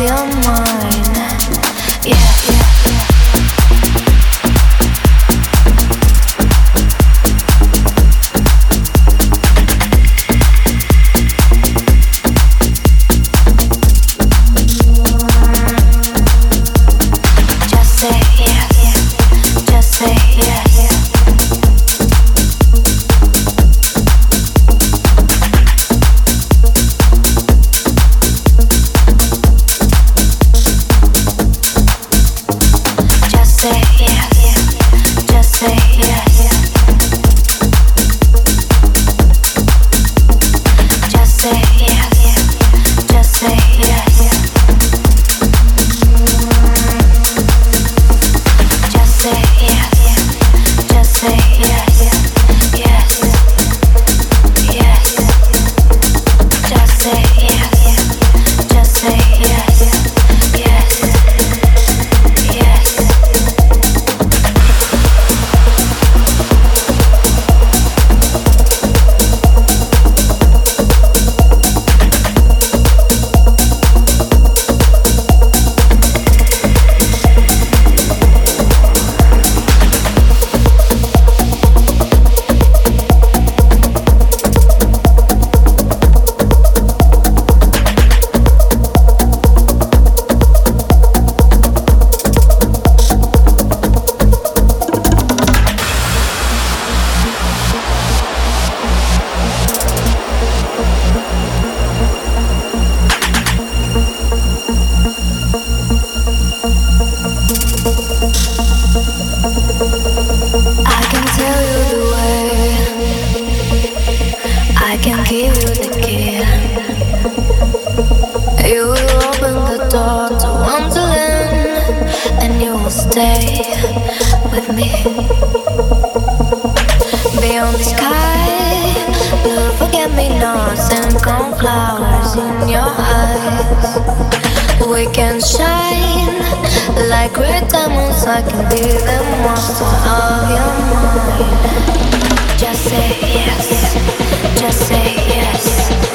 feel mine. Yeah. Beyond the sky You'll forget me not And come flowers in your eyes. We can shine Like red diamonds I can be the monster of your mind. Just say yes Just say yes.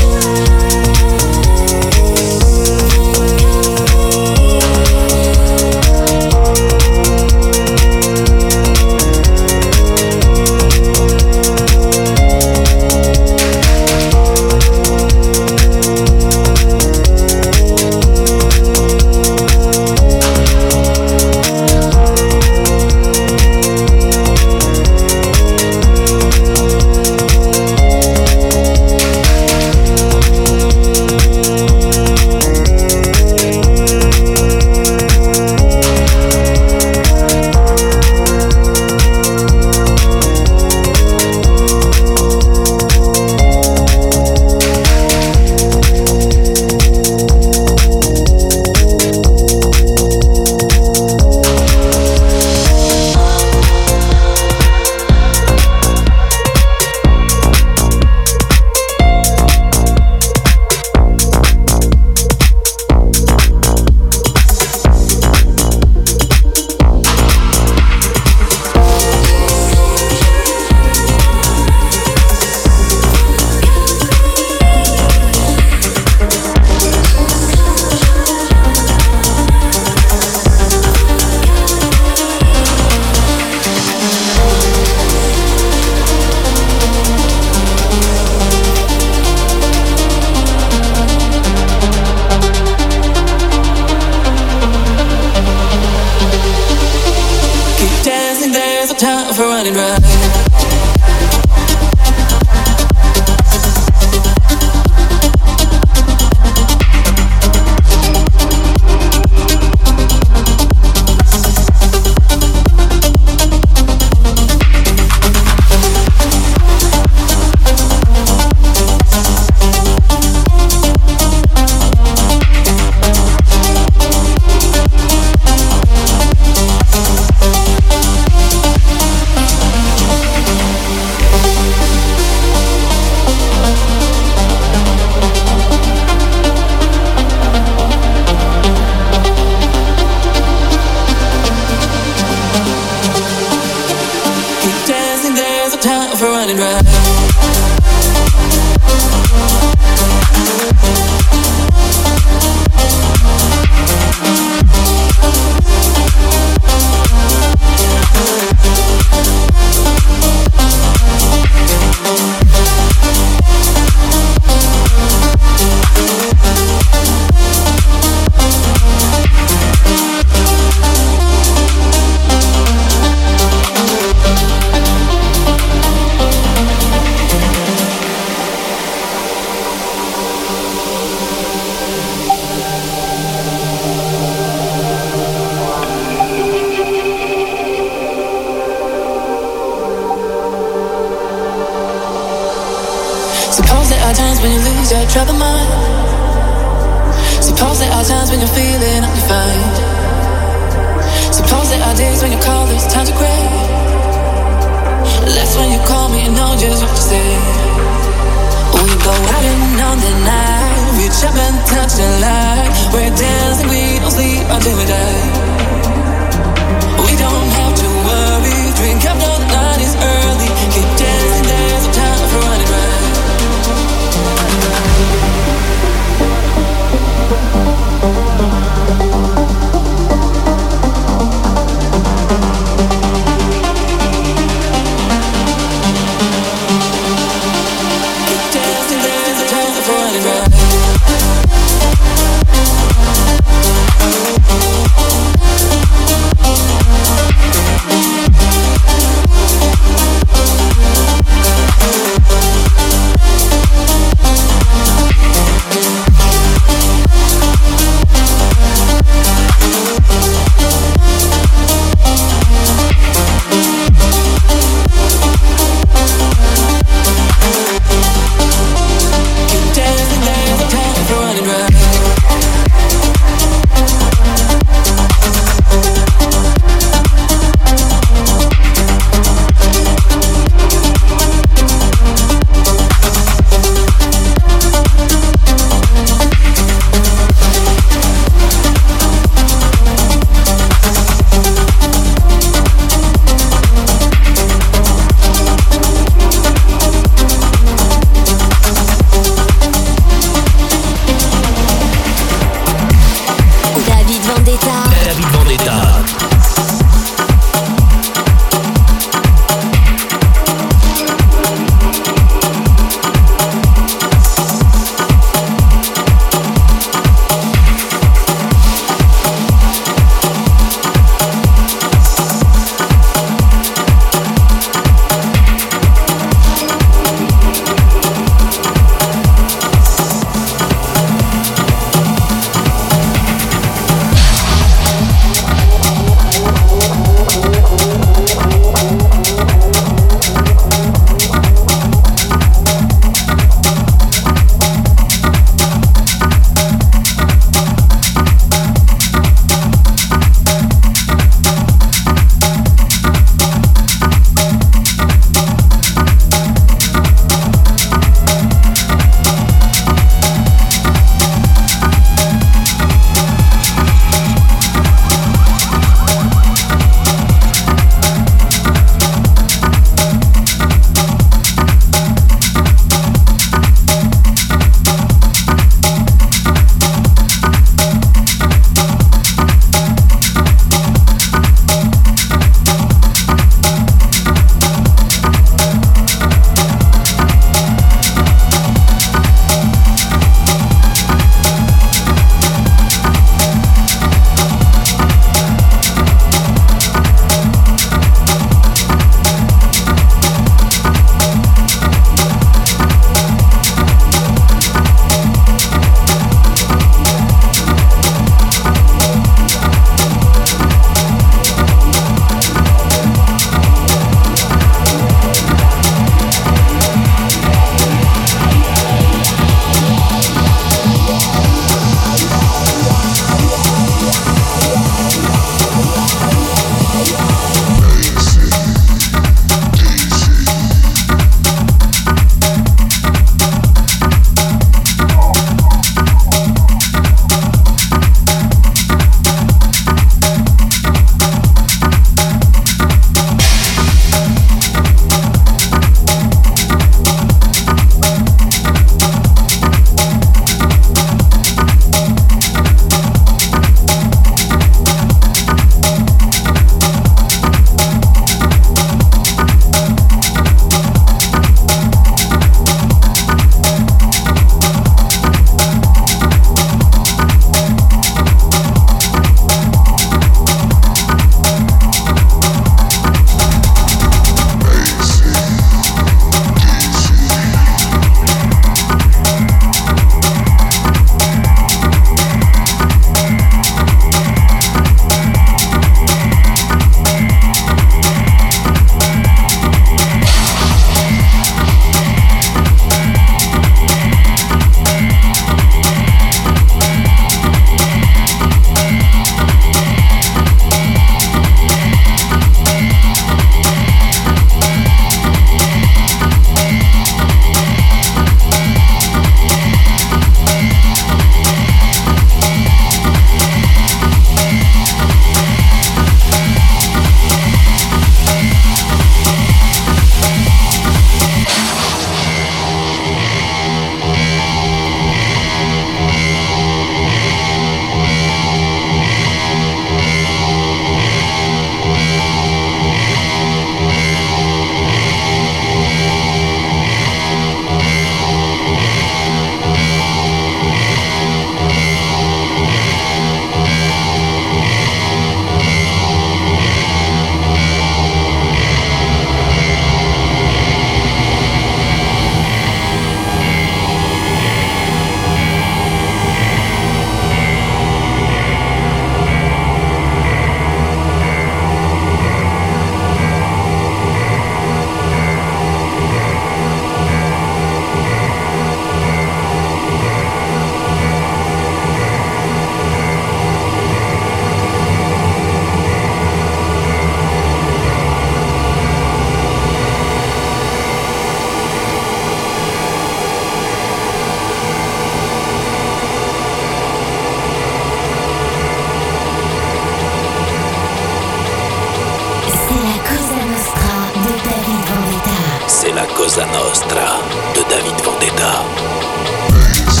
La Cosa Nostra de David Vendetta.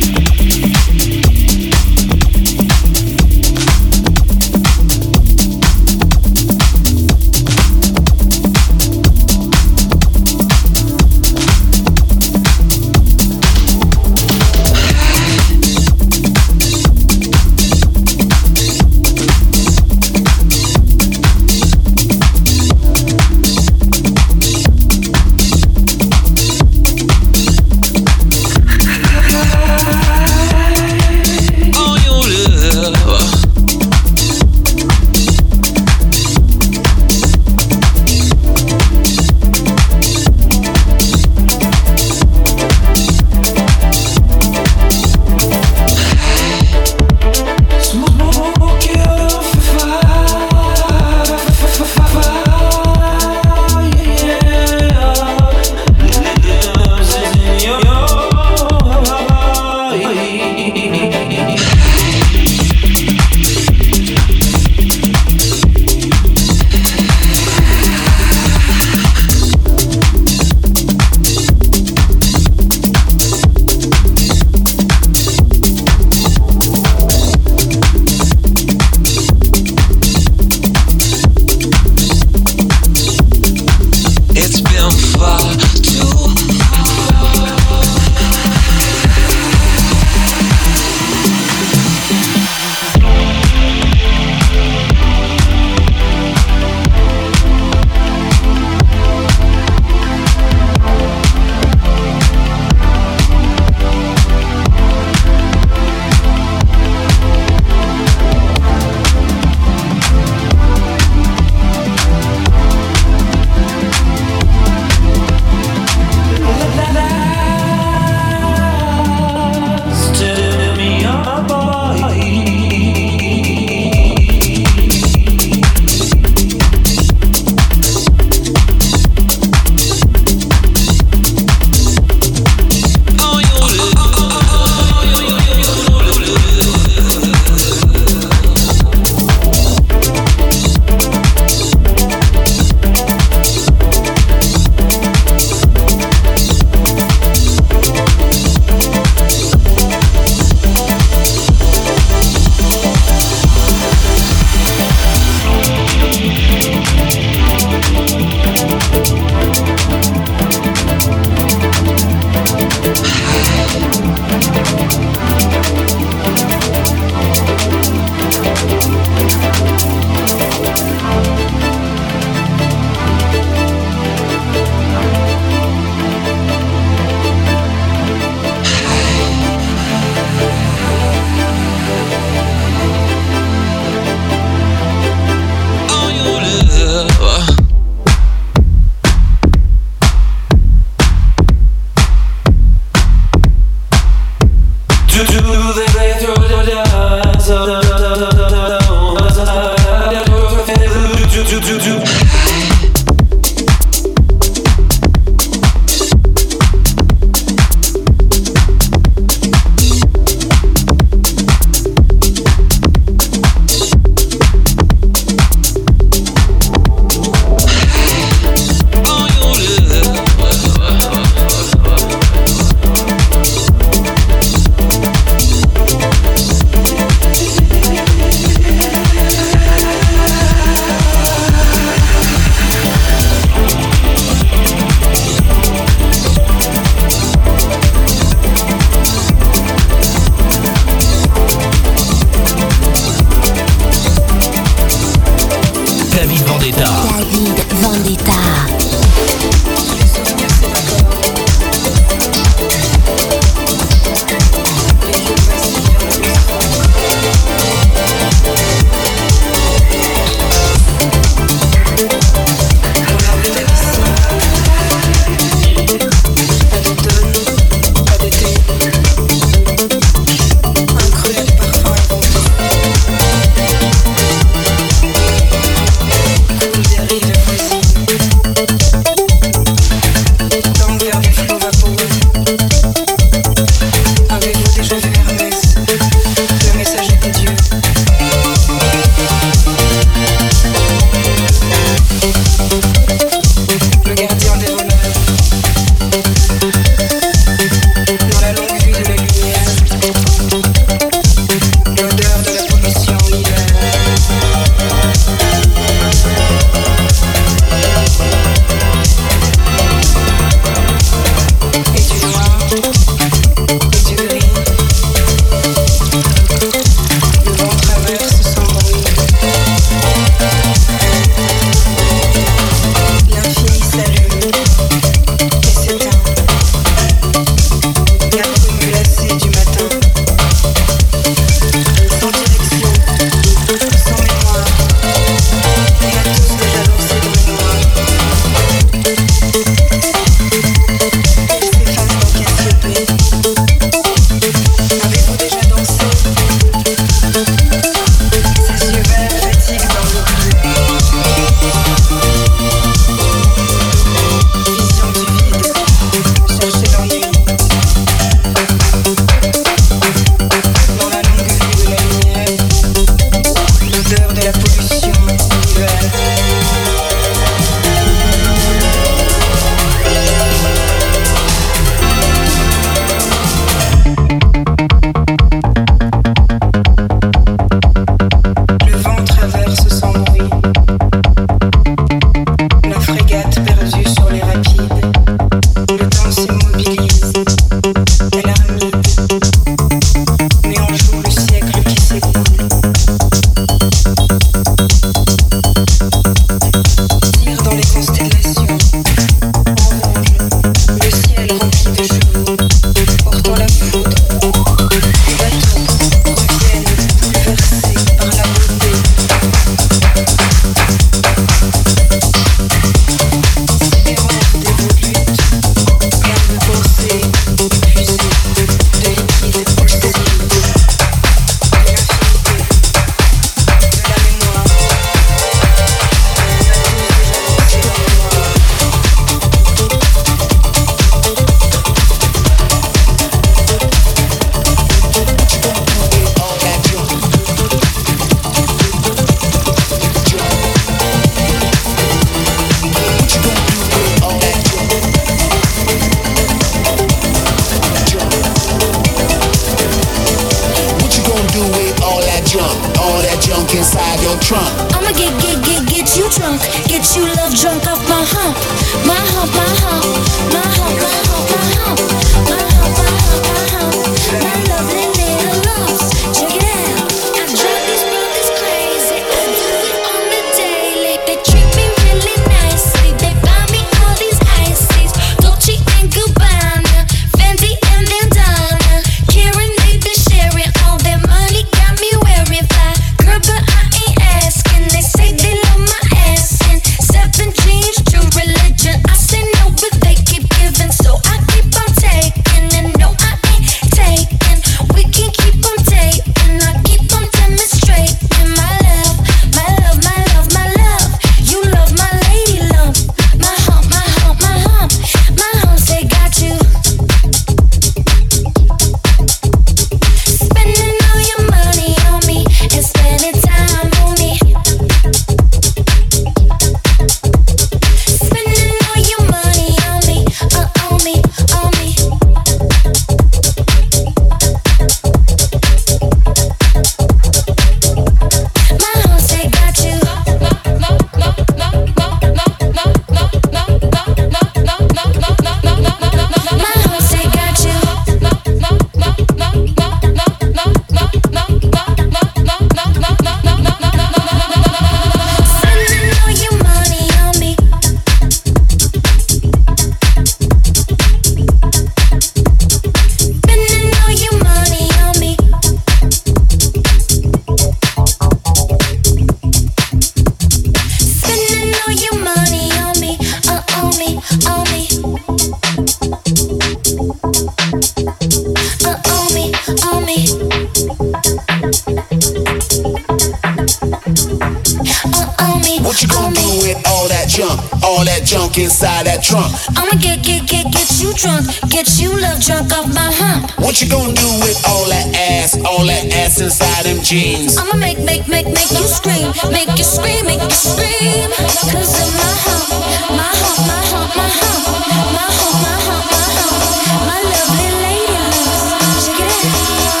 Drunk, get you love drunk off my hump. What you gonna do with all that ass, all that ass inside them jeans? I'ma make, make, make, make you scream, make you scream, make you scream. Cause of my hump, my hump, my hump, my hump, my hump, my hump, my hump, my lovely lady loves. Check it out.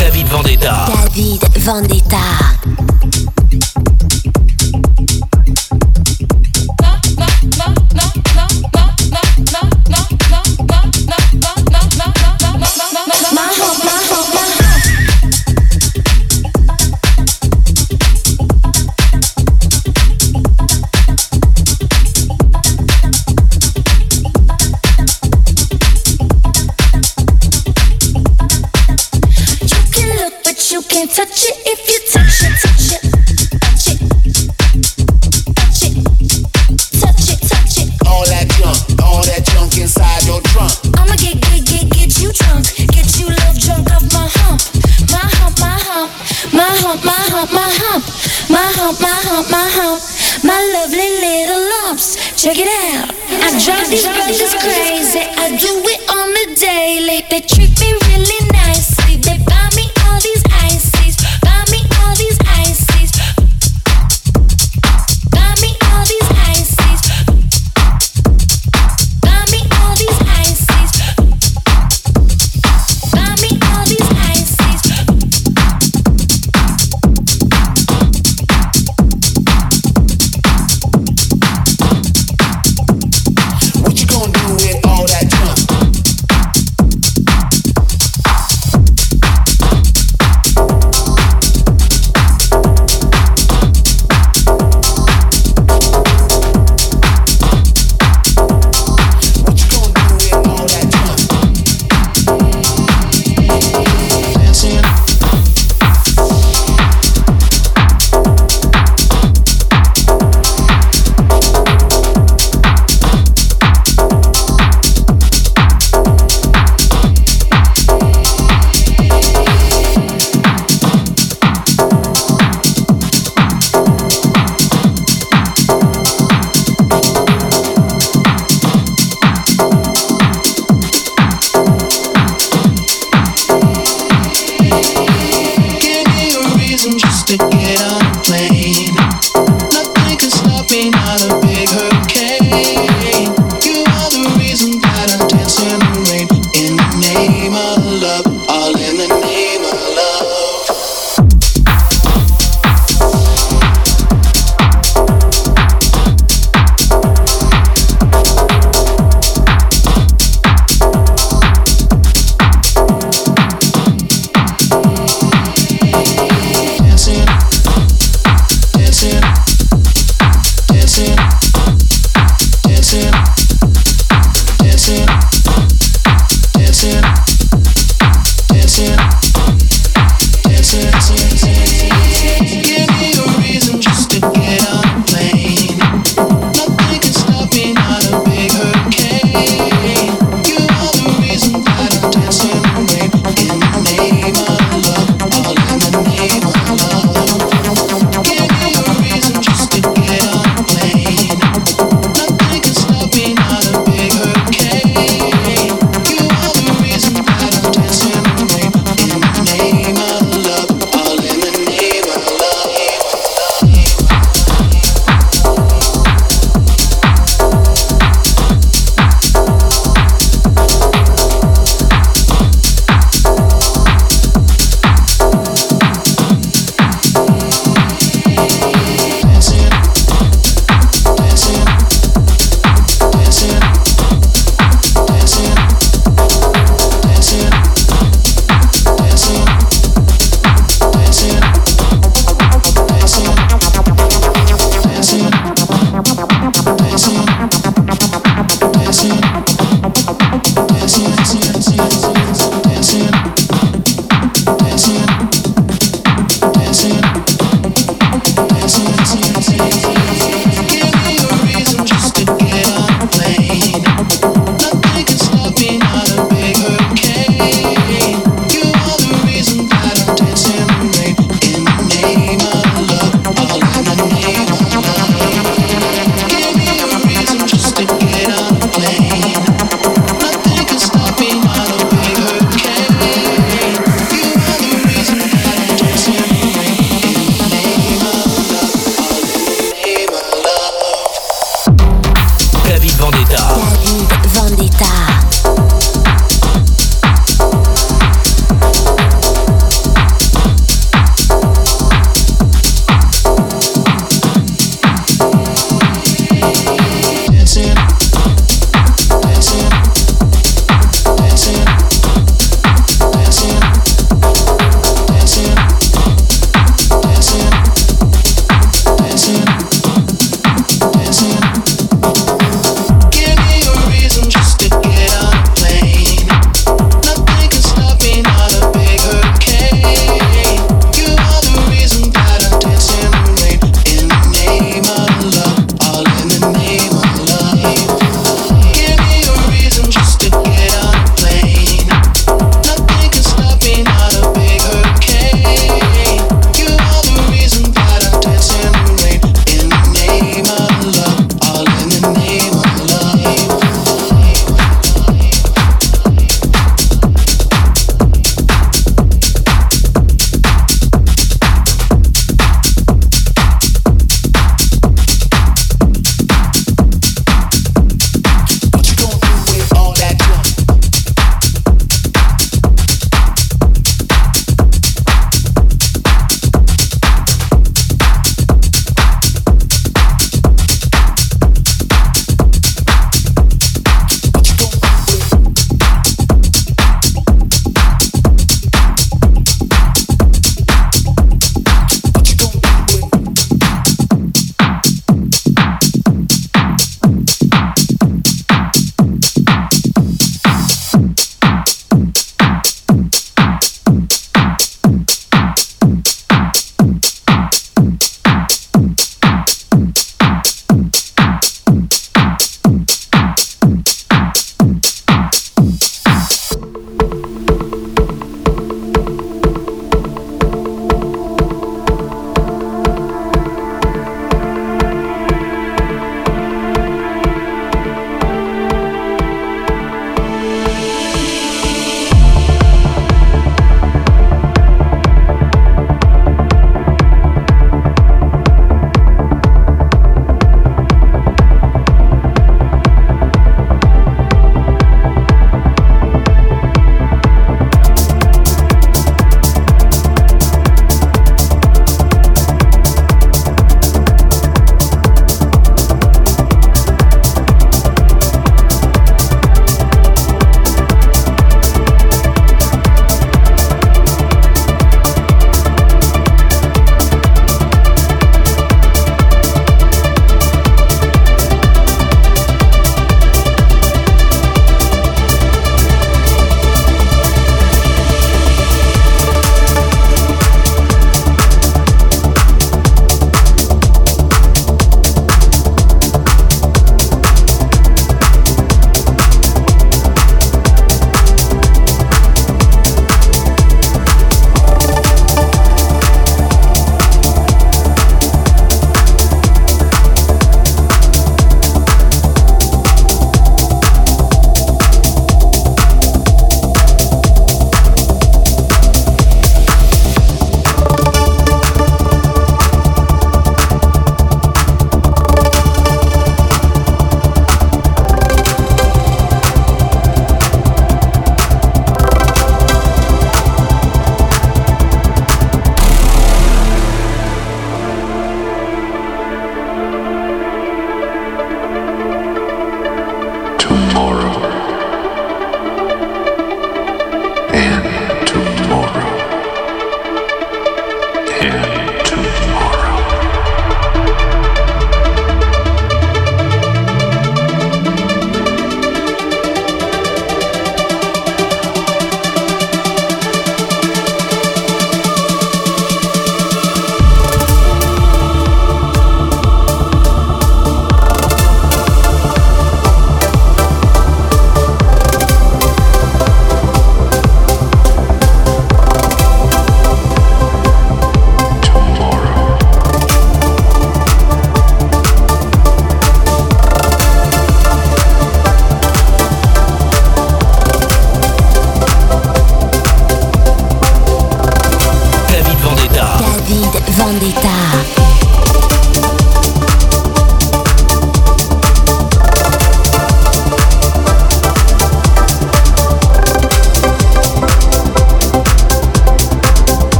David Vendetta. David Vendetta. Check it out. I drive these brothers crazy. I do it on the daily. They treat me really nicely. They buy